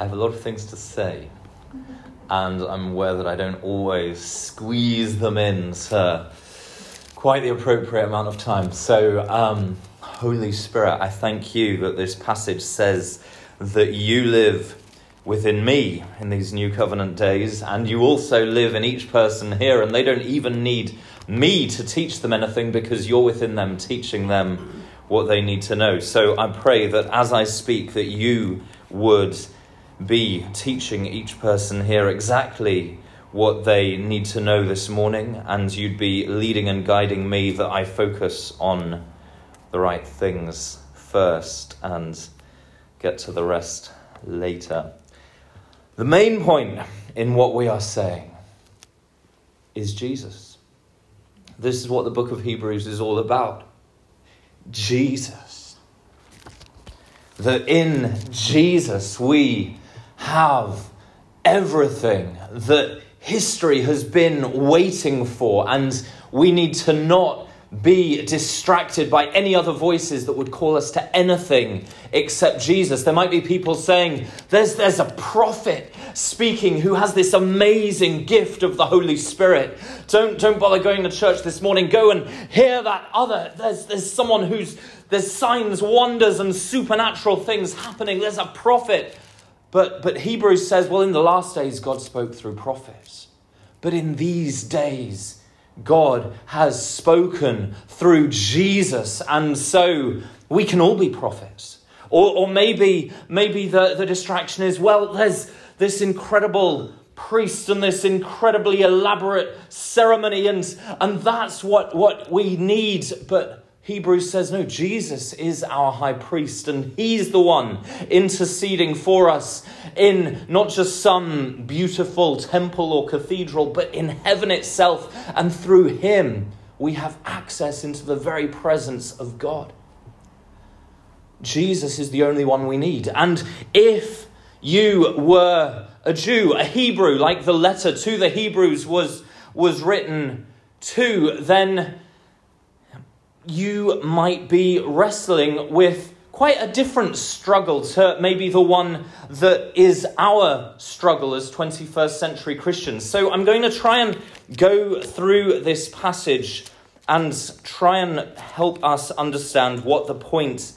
I have a lot of things to say, and I'm aware that I don't always squeeze them in to quite the appropriate amount of time. So, um, Holy Spirit, I thank you that this passage says that you live within me in these new covenant days, and you also live in each person here, and they don't even need me to teach them anything because you're within them teaching them what they need to know. So I pray that as I speak, that you would be teaching each person here exactly what they need to know this morning, and you'd be leading and guiding me that I focus on the right things first and get to the rest later. The main point in what we are saying is Jesus. This is what the book of Hebrews is all about Jesus. That in Jesus we have everything that history has been waiting for, and we need to not be distracted by any other voices that would call us to anything except Jesus. There might be people saying, there's, there's a prophet speaking who has this amazing gift of the Holy Spirit. Don't, don't bother going to church this morning. Go and hear that other. There's, there's someone who's, there's signs, wonders, and supernatural things happening. There's a prophet. But, but Hebrews says, well, in the last days, God spoke through prophets. But in these days, God has spoken through Jesus. And so we can all be prophets. Or, or maybe, maybe the, the distraction is, well, there's this incredible priest and this incredibly elaborate ceremony, and, and that's what, what we need. But Hebrews says, no, Jesus is our high priest, and he's the one interceding for us in not just some beautiful temple or cathedral, but in heaven itself. And through him, we have access into the very presence of God. Jesus is the only one we need. And if you were a Jew, a Hebrew, like the letter to the Hebrews was, was written to, then you might be wrestling with quite a different struggle to maybe the one that is our struggle as 21st century Christians. So I'm going to try and go through this passage and try and help us understand what the point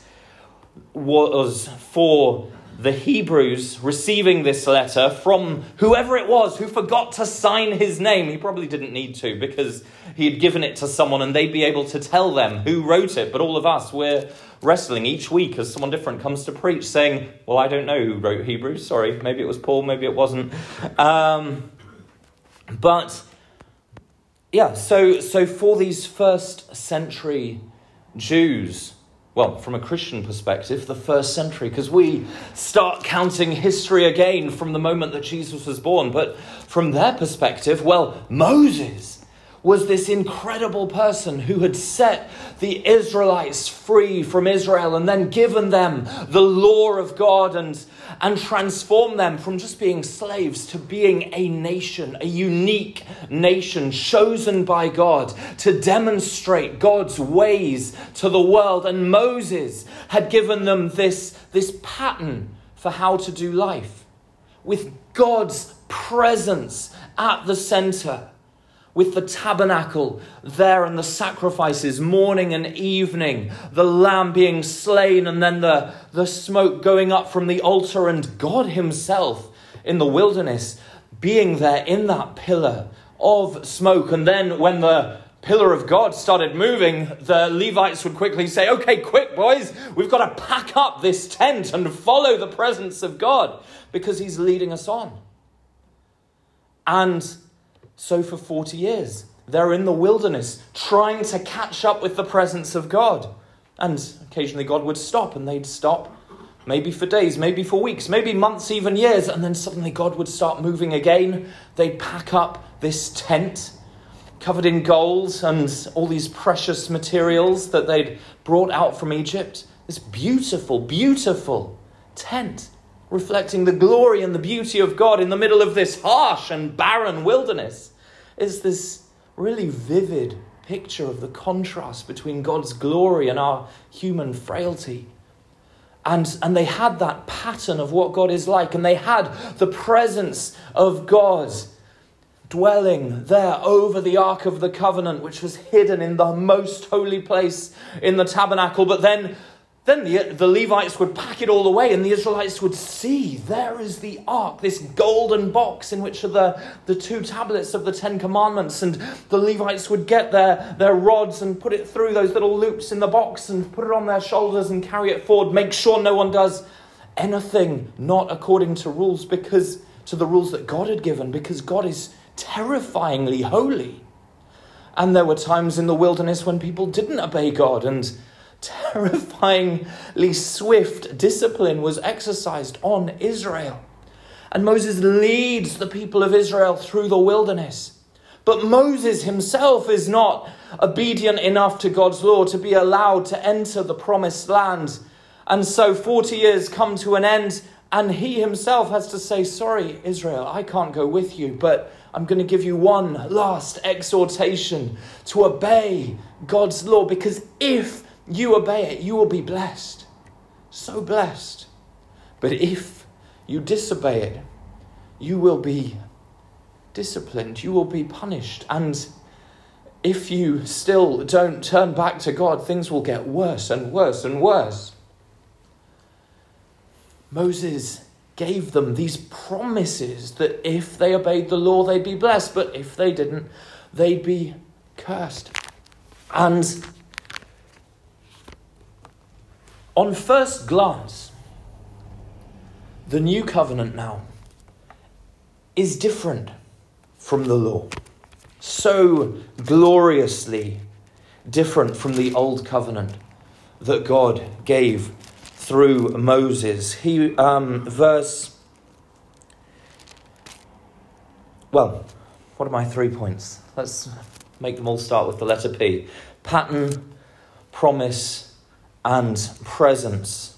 was for the Hebrews receiving this letter from whoever it was who forgot to sign his name. He probably didn't need to because he had given it to someone and they'd be able to tell them who wrote it. But all of us, we're wrestling each week as someone different comes to preach saying, Well, I don't know who wrote Hebrews. Sorry, maybe it was Paul, maybe it wasn't. Um, but yeah, so, so for these first century Jews, well, from a Christian perspective, the first century, because we start counting history again from the moment that Jesus was born. But from their perspective, well, Moses was this incredible person who had set the Israelites free from Israel and then given them the law of God and, and transformed them from just being slaves to being a nation, a unique nation chosen by God to demonstrate God's ways to the world. And Moses had given them this, this pattern for how to do life with God's presence at the center with the tabernacle there and the sacrifices morning and evening, the lamb being slain, and then the, the smoke going up from the altar, and God Himself in the wilderness being there in that pillar of smoke. And then when the pillar of God started moving, the Levites would quickly say, Okay, quick, boys, we've got to pack up this tent and follow the presence of God because He's leading us on. And so for 40 years. They're in the wilderness trying to catch up with the presence of God. And occasionally God would stop and they'd stop, maybe for days, maybe for weeks, maybe months, even years. And then suddenly God would start moving again. They'd pack up this tent covered in gold and all these precious materials that they'd brought out from Egypt. This beautiful, beautiful tent reflecting the glory and the beauty of God in the middle of this harsh and barren wilderness, is this really vivid picture of the contrast between God's glory and our human frailty. And, and they had that pattern of what God is like, and they had the presence of God dwelling there over the Ark of the Covenant, which was hidden in the most holy place in the tabernacle. But then then the, the Levites would pack it all away, and the Israelites would see there is the ark, this golden box in which are the, the two tablets of the Ten Commandments. And the Levites would get their, their rods and put it through those little loops in the box and put it on their shoulders and carry it forward. Make sure no one does anything not according to rules, because to the rules that God had given, because God is terrifyingly holy. And there were times in the wilderness when people didn't obey God and terrifyingly swift discipline was exercised on Israel. And Moses leads the people of Israel through the wilderness. But Moses himself is not obedient enough to God's law to be allowed to enter the promised land. And so 40 years come to an end, and he himself has to say, Sorry, Israel, I can't go with you, but I'm going to give you one last exhortation to obey God's law. Because if you obey it, you will be blessed. So blessed. But if you disobey it, you will be disciplined, you will be punished. And if you still don't turn back to God, things will get worse and worse and worse. Moses gave them these promises that if they obeyed the law, they'd be blessed, but if they didn't, they'd be cursed. And on first glance, the new covenant now is different from the law. So gloriously different from the old covenant that God gave through Moses. He, um, verse. Well, what are my three points? Let's make them all start with the letter P pattern, promise, and presence.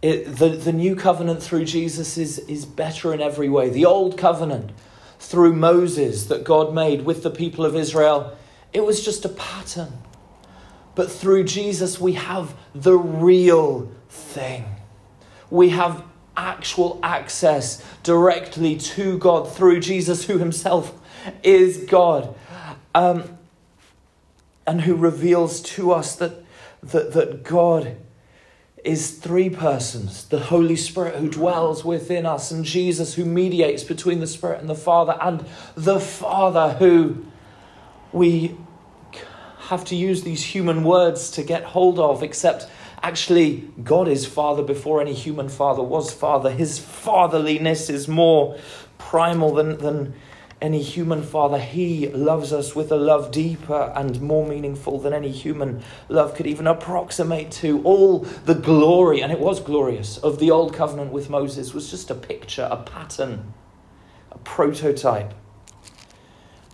It, the, the new covenant through Jesus is, is better in every way. The old covenant through Moses that God made with the people of Israel, it was just a pattern. But through Jesus, we have the real thing. We have actual access directly to God through Jesus, who himself is God, um, and who reveals to us that that, that God is three persons the Holy Spirit who dwells within us, and Jesus who mediates between the Spirit and the Father, and the Father who we have to use these human words to get hold of, except actually, God is Father before any human father was Father. His fatherliness is more primal than, than any human father. He loves us with a love deeper and more meaningful than any human love could even approximate to. All the glory, and it was glorious, of the old covenant with Moses was just a picture, a pattern, a prototype.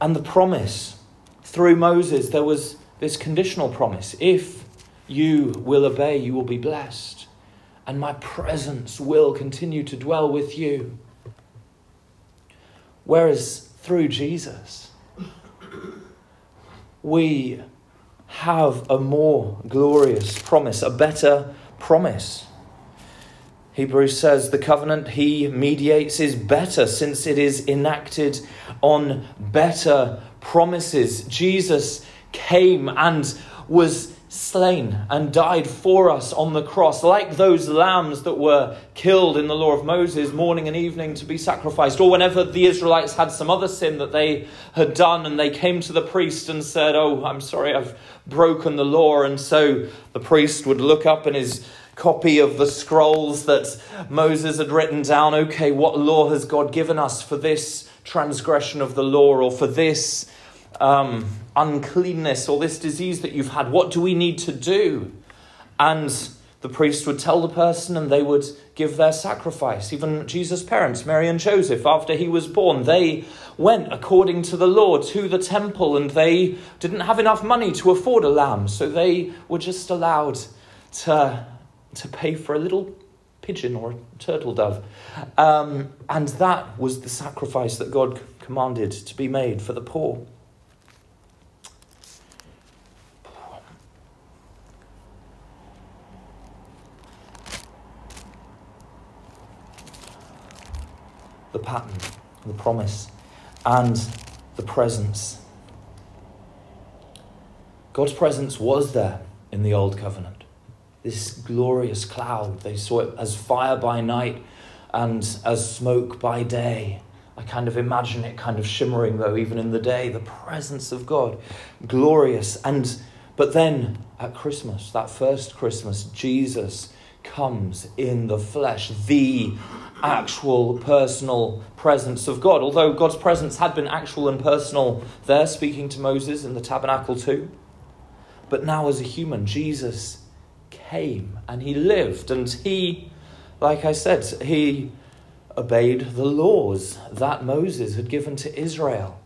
And the promise through Moses, there was this conditional promise if you will obey, you will be blessed, and my presence will continue to dwell with you. Whereas through Jesus, we have a more glorious promise, a better promise. Hebrews says the covenant he mediates is better since it is enacted on better promises. Jesus came and was slain and died for us on the cross, like those lambs that were killed in the law of Moses morning and evening to be sacrificed, or whenever the Israelites had some other sin that they had done and they came to the priest and said, Oh, I'm sorry, I've broken the law. And so the priest would look up in his copy of the scrolls that Moses had written down, okay, what law has God given us for this transgression of the law or for this? Um, uncleanness or this disease that you've had? What do we need to do? And the priest would tell the person and they would give their sacrifice. Even Jesus' parents, Mary and Joseph, after he was born, they went according to the law to the temple and they didn't have enough money to afford a lamb, so they were just allowed to, to pay for a little pigeon or a turtle dove. Um, and that was the sacrifice that God commanded to be made for the poor. Pattern, the promise, and the presence. God's presence was there in the Old Covenant. This glorious cloud, they saw it as fire by night and as smoke by day. I kind of imagine it kind of shimmering though, even in the day, the presence of God, glorious. And but then at Christmas, that first Christmas, Jesus comes in the flesh, the actual personal presence of God. Although God's presence had been actual and personal there, speaking to Moses in the tabernacle too. But now, as a human, Jesus came and he lived and he, like I said, he obeyed the laws that Moses had given to Israel.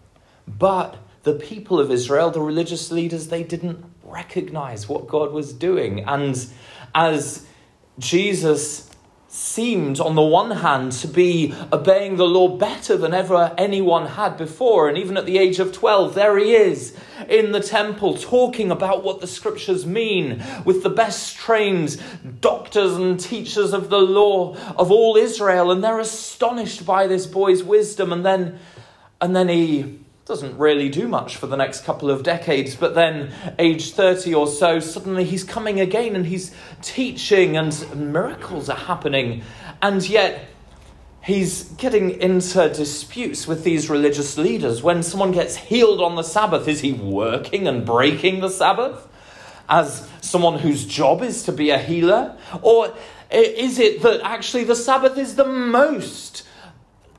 But the people of Israel, the religious leaders, they didn't recognize what God was doing. And as Jesus seemed, on the one hand, to be obeying the law better than ever anyone had before. And even at the age of 12, there he is in the temple talking about what the scriptures mean with the best trained doctors and teachers of the law of all Israel. And they're astonished by this boy's wisdom. And then, and then he doesn't really do much for the next couple of decades, but then, age 30 or so, suddenly he's coming again and he's teaching, and miracles are happening. And yet, he's getting into disputes with these religious leaders. When someone gets healed on the Sabbath, is he working and breaking the Sabbath as someone whose job is to be a healer? Or is it that actually the Sabbath is the most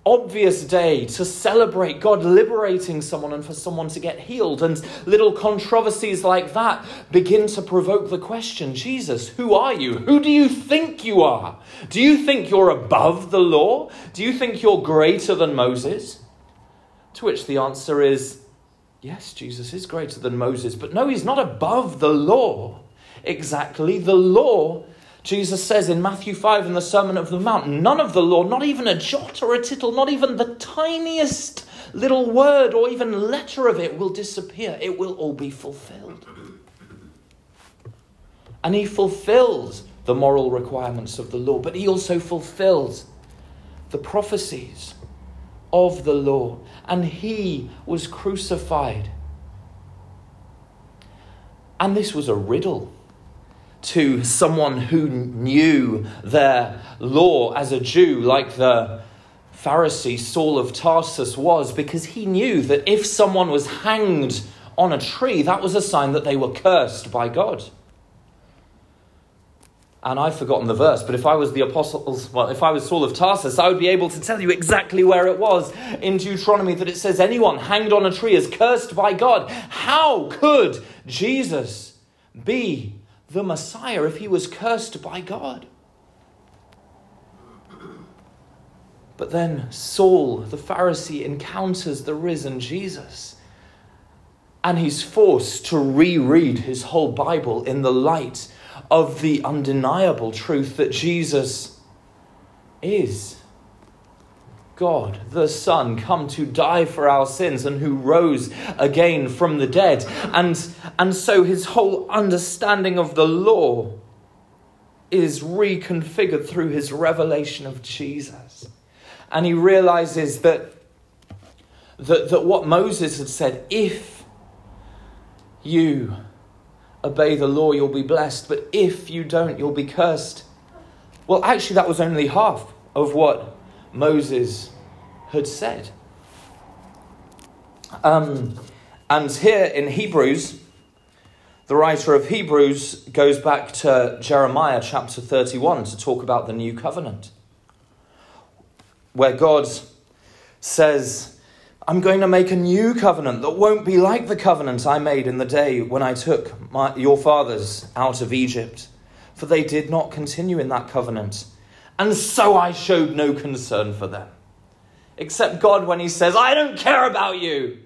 obvious day to celebrate God liberating someone and for someone to get healed. And little controversies like that begin to provoke the question Jesus, who are you? Who do you think you are? Do you think you're above the law? Do you think you're greater than Moses? To which the answer is yes, Jesus is greater than Moses, but no, he's not above the law. Exactly, the law Jesus says in Matthew 5 in the Sermon of the Mount, none of the law, not even a jot or a tittle, not even the tiniest little word or even letter of it will disappear. It will all be fulfilled. And he fulfills the moral requirements of the law, but he also fulfills the prophecies of the law. And he was crucified. And this was a riddle to someone who knew their law as a Jew, like the Pharisee Saul of Tarsus was, because he knew that if someone was hanged on a tree, that was a sign that they were cursed by God. And I've forgotten the verse, but if I was the apostles, well, if I was Saul of Tarsus, I would be able to tell you exactly where it was in Deuteronomy that it says, Anyone hanged on a tree is cursed by God. How could Jesus be the Messiah if he was cursed by God. But then Saul, the Pharisee, encounters the risen Jesus. And he's forced to reread his whole Bible in the light of the undeniable truth that Jesus is God, the Son, come to die for our sins and who rose again from the dead. And, and so his whole understanding of the law is reconfigured through his revelation of Jesus. And he realizes that, that, that what Moses had said, if you obey the law, you'll be blessed, but if you don't, you'll be cursed. Well, actually, that was only half of what Moses had said. Um, and here in Hebrews, the writer of Hebrews goes back to Jeremiah chapter 31 to talk about the new covenant, where God says, I'm going to make a new covenant that won't be like the covenant I made in the day when I took my, your fathers out of Egypt, for they did not continue in that covenant and so I showed no concern for them. Except God, when He says, I don't care about you,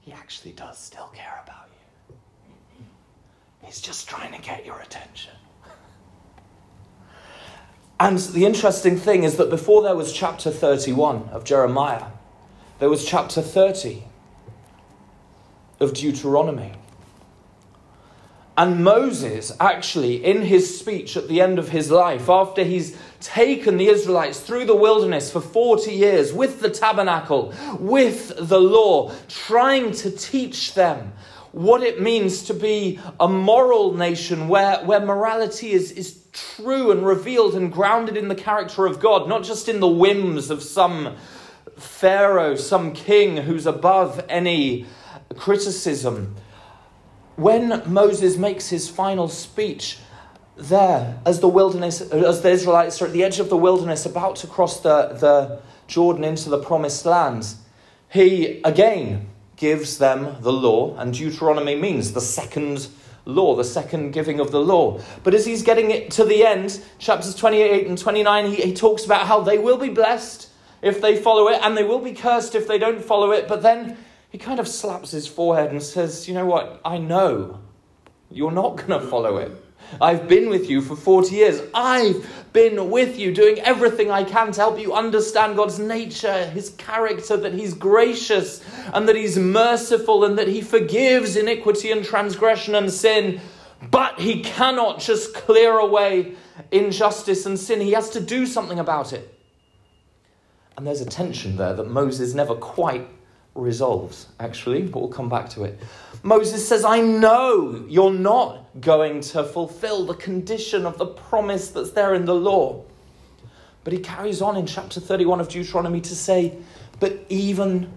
He actually does still care about you. He's just trying to get your attention. And the interesting thing is that before there was chapter 31 of Jeremiah, there was chapter 30 of Deuteronomy. And Moses, actually, in his speech at the end of his life, after he's taken the Israelites through the wilderness for 40 years with the tabernacle, with the law, trying to teach them what it means to be a moral nation where, where morality is, is true and revealed and grounded in the character of God, not just in the whims of some Pharaoh, some king who's above any criticism. When Moses makes his final speech, there, as the wilderness, as the Israelites are at the edge of the wilderness, about to cross the, the Jordan into the promised land, he again gives them the law, and Deuteronomy means the second law, the second giving of the law. But as he's getting it to the end, chapters 28 and 29, he, he talks about how they will be blessed if they follow it, and they will be cursed if they don't follow it. But then he kind of slaps his forehead and says, You know what? I know you're not going to follow it. I've been with you for 40 years. I've been with you, doing everything I can to help you understand God's nature, His character, that He's gracious and that He's merciful and that He forgives iniquity and transgression and sin. But He cannot just clear away injustice and sin, He has to do something about it. And there's a tension there that Moses never quite resolves, actually, but we'll come back to it. Moses says, I know you're not going to fulfill the condition of the promise that's there in the law. But he carries on in chapter 31 of Deuteronomy to say, But even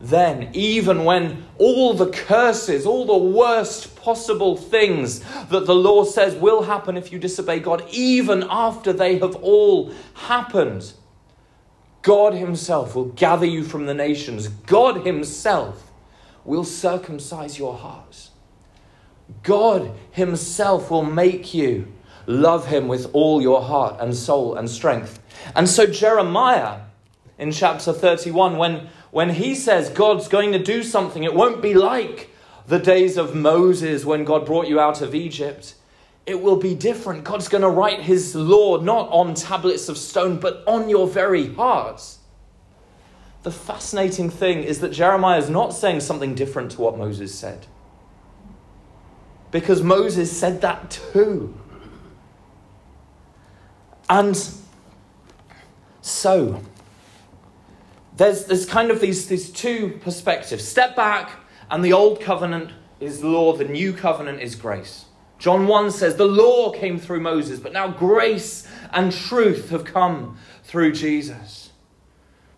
then, even when all the curses, all the worst possible things that the law says will happen if you disobey God, even after they have all happened, God Himself will gather you from the nations. God Himself will circumcise your hearts. God Himself will make you love Him with all your heart and soul and strength. And so, Jeremiah in chapter 31, when, when he says God's going to do something, it won't be like the days of Moses when God brought you out of Egypt. It will be different. God's going to write His law not on tablets of stone, but on your very hearts the fascinating thing is that Jeremiah is not saying something different to what Moses said. Because Moses said that too. And so, there's, there's kind of these, these two perspectives. Step back, and the old covenant is law, the new covenant is grace. John 1 says, The law came through Moses, but now grace and truth have come through Jesus.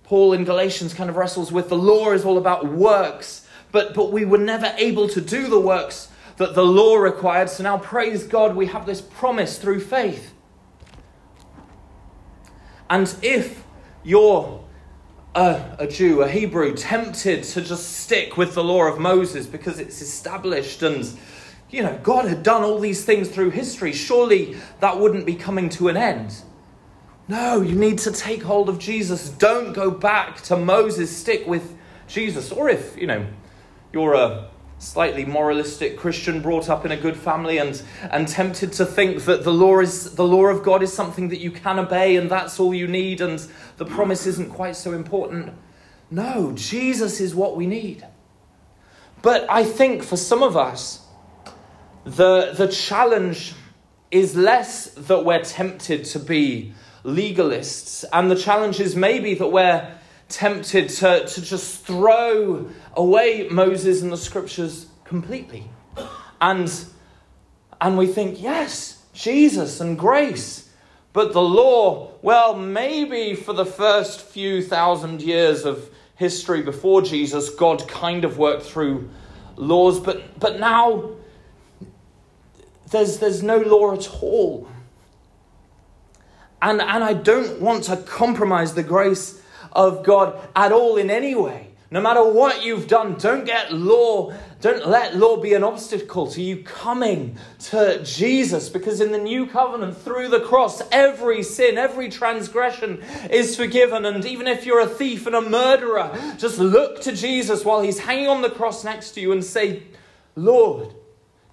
Paul in Galatians kind of wrestles with the law is all about works, but, but we were never able to do the works that the law required. So now, praise God, we have this promise through faith. And if you're a, a, Jew, a Hebrew, tempted to just stick with the law of Moses because it's established and, you know, God had done all these things through history, surely that wouldn't be coming to an end. No, you need to take hold of Jesus. Don't go back to Moses. Stick with Jesus. Or if, you know, you're a slightly moralistic Christian brought up in a good family and, and tempted to think that the law is the law of God is something that you can obey and that's all you need and the promise isn't quite so important. No, Jesus is what we need. But I think for some of us, the, the challenge is less that we're tempted to be legalists. And the challenge is maybe that we're tempted to, to just throw away Moses and the scriptures completely. And, and we think, yes, Jesus and grace. But the law, well, maybe for the first few thousand years of history before Jesus, God kind of worked through laws, but, but now there's, there's no law at all. And, and I don't want to compromise the grace of God at all in any way. No matter what you've done, don't get law, don't let law be an obstacle to you coming to Jesus because in the new covenant, through the cross, every sin, every transgression is forgiven. And even if you're a thief and a murderer, just look to Jesus while he's hanging on the cross next to you and say, Lord,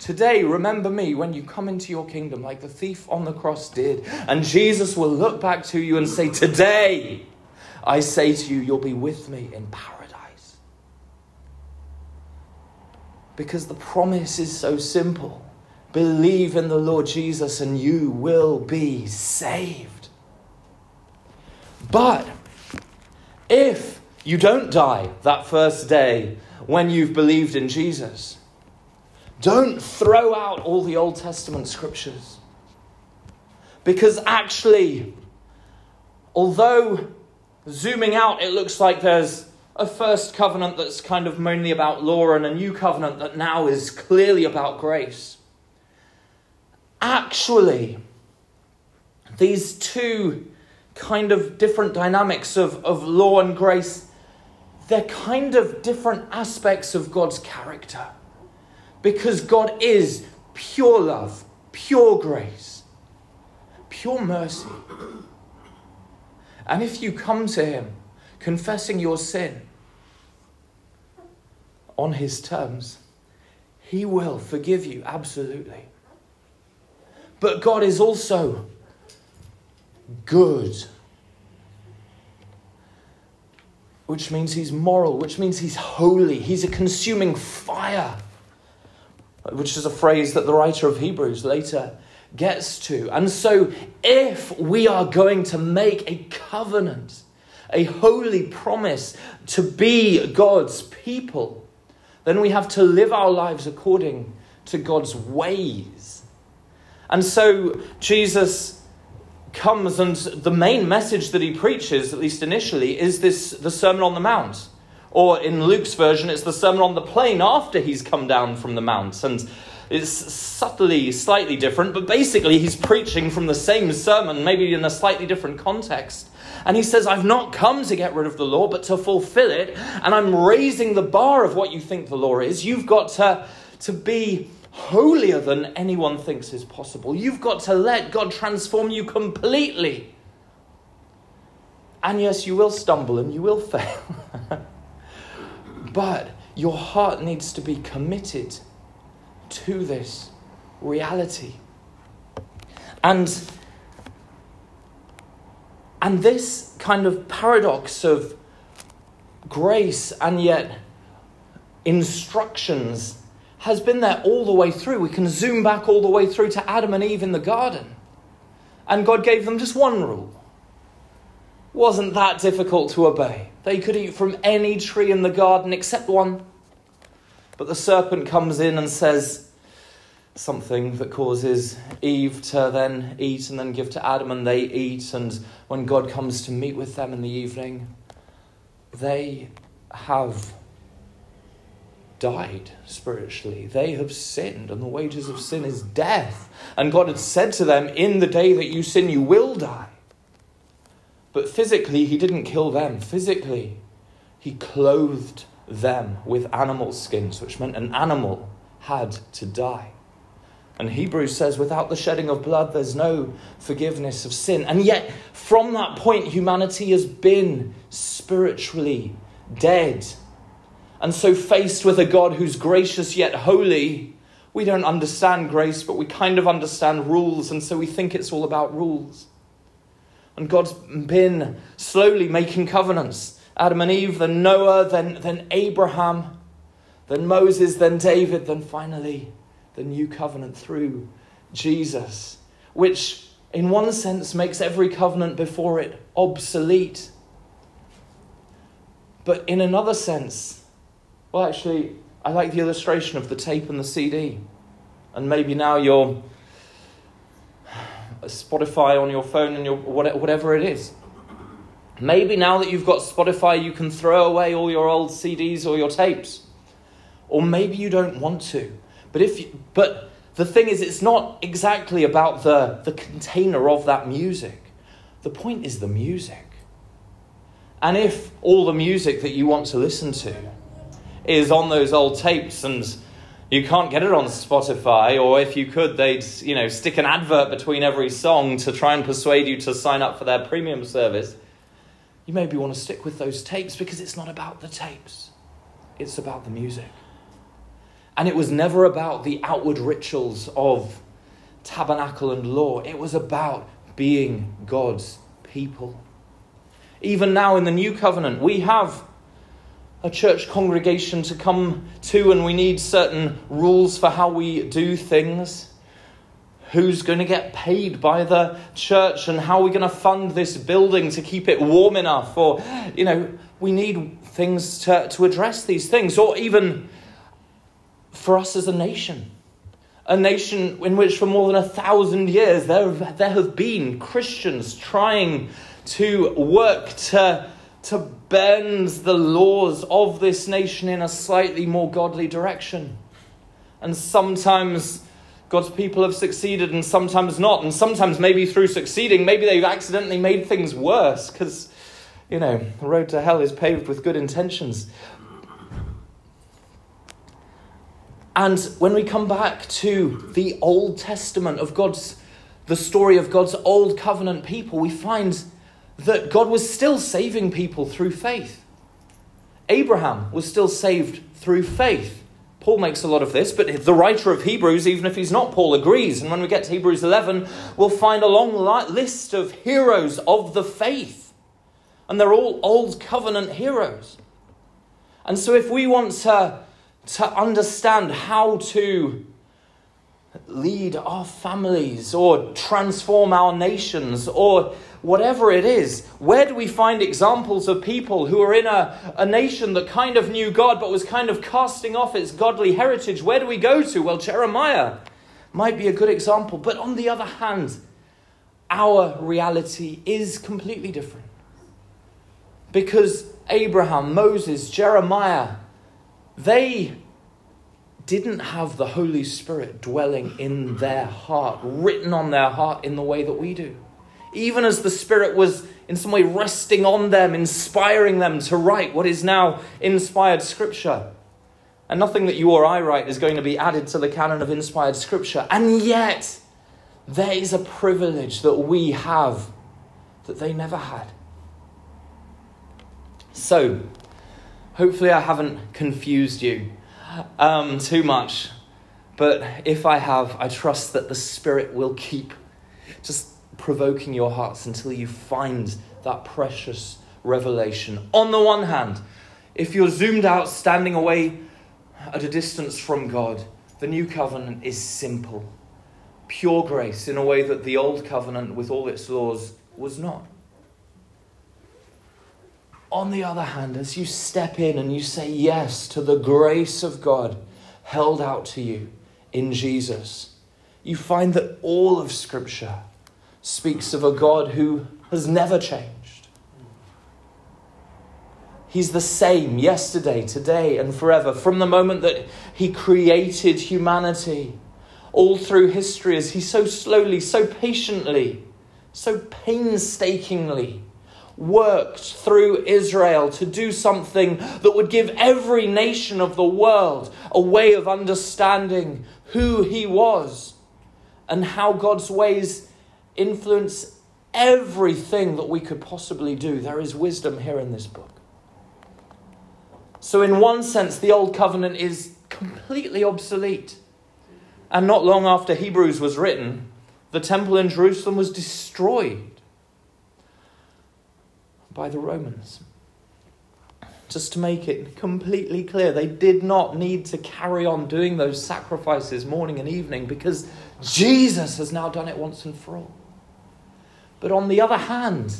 Today, remember me when you come into your kingdom, like the thief on the cross did. And Jesus will look back to you and say, Today, I say to you, you'll be with me in paradise. Because the promise is so simple believe in the Lord Jesus and you will be saved. But if you don't die that first day when you've believed in Jesus, don't throw out all the Old Testament scriptures. Because actually, although zooming out, it looks like there's a first covenant that's kind of mainly about law and a new covenant that now is clearly about grace. Actually, these two kind of different dynamics of, of law and grace, they're kind of different aspects of God's character. Because God is pure love, pure grace, pure mercy. And if you come to Him confessing your sin on His terms, He will forgive you absolutely. But God is also good. Which means he's moral, which means he's holy. He's a consuming fire, which is a phrase that the writer of Hebrews later gets to. And so, if we are going to make a covenant, a holy promise to be God's people, then we have to live our lives according to God's ways. And so, Jesus comes and the main message that he preaches, at least initially, is this the Sermon on the Mount. Or in Luke's version, it's the Sermon on the Plain after he's come down from the Mount. And it's subtly slightly different, but basically he's preaching from the same sermon, maybe in a slightly different context. And he says, I've not come to get rid of the law, but to fulfill it. And I'm raising the bar of what you think the law is. You've got to, to be holier than anyone thinks is possible. You've got to let God transform you completely. And yes, you will stumble and you will fail. But your heart needs to be committed to this reality. And, and this kind of paradox of grace and yet instructions has been there all the way through. We can zoom back all the way through to Adam and Eve in the garden. And God gave them just one rule. Wasn't that difficult to obey? They could eat from any tree in the garden except one. But the serpent comes in and says something that causes Eve to then eat and then give to Adam, and they eat. And when God comes to meet with them in the evening, they have died spiritually. They have sinned, and the wages of sin is death. And God had said to them, In the day that you sin, you will die. But physically, He didn't kill them. Physically, He clothed them with animal skins, which meant an animal had to die. And Hebrews says, without the shedding of blood, there's no forgiveness of sin. And yet, from that point, humanity has been spiritually dead and so, faced with a God who's gracious yet holy, we don't understand grace, but we kind of understand rules, and so we think it's all about rules. And God's been slowly making covenants Adam and Eve, then Noah, then, then Abraham, then Moses, then David, then finally the new covenant through Jesus, which in one sense makes every covenant before it obsolete. But in another sense, well, actually, I like the illustration of the tape and the CD. And maybe now you're Spotify on your phone and your whatever it is. Maybe now that you've got Spotify, you can throw away all your old CDs or your tapes. Or maybe you don't want to. But if you, but the thing is it's not exactly about the, the container of that music. The point is the music. And if all the music that you want to listen to is on those old tapes and you can't get it on Spotify, or if you could, they'd you know stick an advert between every song to try and persuade you to sign up for their premium service. You maybe want to stick with those tapes because it's not about the tapes, it's about the music. And it was never about the outward rituals of tabernacle and law, it was about being God's people. Even now in the new covenant, we have a church congregation to come to, and we need certain rules for how we do things. who's going to get paid by the church and how are we going to fund this building to keep it warm enough or you know we need things to, to address these things or even for us as a nation a nation in which for more than a thousand years there, there have been christians trying to work to, to bend the laws of this nation in a slightly more godly direction and sometimes God's people have succeeded and sometimes not. And sometimes, maybe through succeeding, maybe they've accidentally made things worse because, you know, the road to hell is paved with good intentions. And when we come back to the Old Testament of God's, the story of God's old covenant people, we find that God was still saving people through faith. Abraham was still saved through faith. Paul makes a lot of this, but the writer of Hebrews, even if he's not Paul, agrees. And when we get to Hebrews 11, we'll find a long list of heroes of the faith. And they're all old covenant heroes. And so, if we want to, to understand how to lead our families or transform our nations or whatever it is, where do we find examples of people who are in a, a nation that kind of knew God but was kind of casting off its godly heritage? Where do we go to? Well, Jeremiah might be a good example. But on the other hand, our reality is completely different. Because Abraham, Moses, Jeremiah, they didn't have the Holy Spirit dwelling in their heart, written on their heart in the way that we do even as the Spirit was in some way resting on them, inspiring them to write what is now inspired Scripture. And nothing that you or I write is going to be added to the canon of inspired Scripture. And yet, there is a privilege that we have that they never had. So, hopefully, I haven't confused you um, too much. But if I have, I trust that the Spirit will keep just provoking your hearts until you find that precious revelation. On the one hand, if you're zoomed out, standing away at a distance from God, the new covenant is simple, pure grace in a way that the old covenant, with all its laws, was not. On the other hand, as you step in and you say yes to the grace of God held out to you in Jesus, you find that all of Scripture speaks of a God who has never changed. He's the same yesterday, today, and forever. From the moment that He created humanity, all through history, as He so slowly, so patiently, so painstakingly worked through Israel to do something that would give every nation of the world a way of understanding who He was and how God's ways influence everything that we could possibly do. There is wisdom here in this book. So, in one sense, the Old Covenant is completely obsolete. And not long after Hebrews was written, the temple in Jerusalem was destroyed by the Romans. Just to make it completely clear, they did not need to carry on doing those sacrifices morning and evening because Jesus has now done it once and for all. But on the other hand,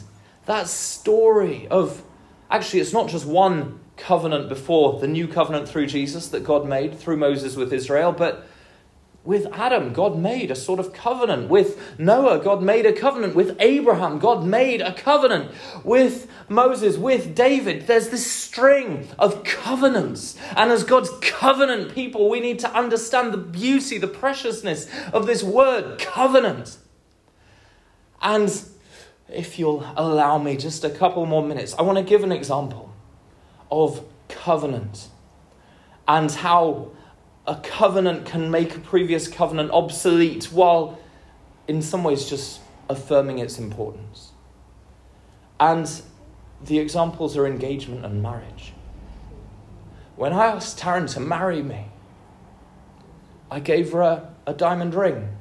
that story of actually, it's not just one covenant before the new covenant through Jesus that God made through Moses with Israel, but with Adam, God made a sort of covenant. With Noah, God made a covenant. With Abraham, God made a covenant. With Moses, with David, there's this string of covenants. And as God's covenant people, we need to understand the beauty, the preciousness of this word, covenant. And if you'll allow me just a couple more minutes, I want to give an example of covenant and how a covenant can make a previous covenant obsolete while, in some ways, just affirming its importance. And the examples are engagement and marriage. When I asked Taryn to marry me, I gave her a, a diamond ring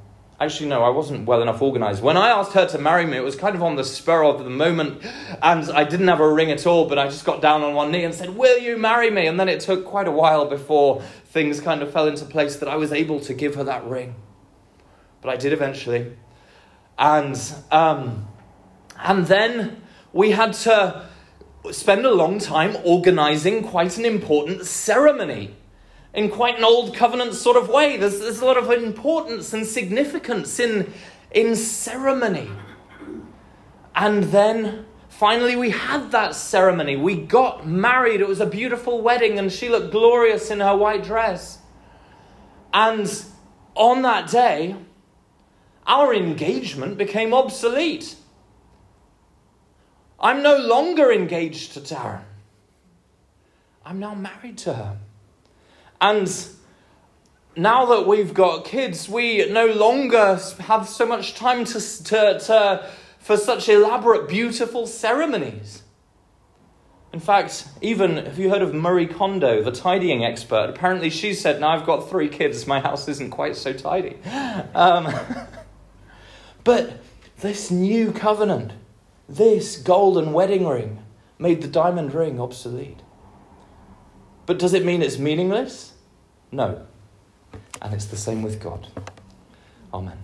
Actually, no, I wasn't well enough organized. When I asked her to marry me, it was kind of on the spur of the moment, and I didn't have a ring at all, but I just got down on one knee and said, Will you marry me? And then it took quite a while before things kind of fell into place that I was able to give her that ring. but I did eventually. And, um, and then we had to spend a long time organizing quite an important ceremony in quite an old covenant sort of way. There's, there's a lot of importance and significance in, in ceremony. And then finally we had that ceremony. We got married. It was a beautiful wedding, and she looked glorious in her white dress. And on that day, our engagement became obsolete. I'm no longer engaged to Taryn. I'm now married to her. And now that we've got kids, we no longer have so much time to, to, to, for such elaborate, beautiful ceremonies. In fact, even have you heard of Marie Kondo, the tidying expert? Apparently, she said, Now I've got three kids, my house isn't quite so tidy. Um, but this new covenant, this golden wedding ring, made the diamond ring obsolete. But does it mean it's meaningless? No. And it's the same with God. Amen.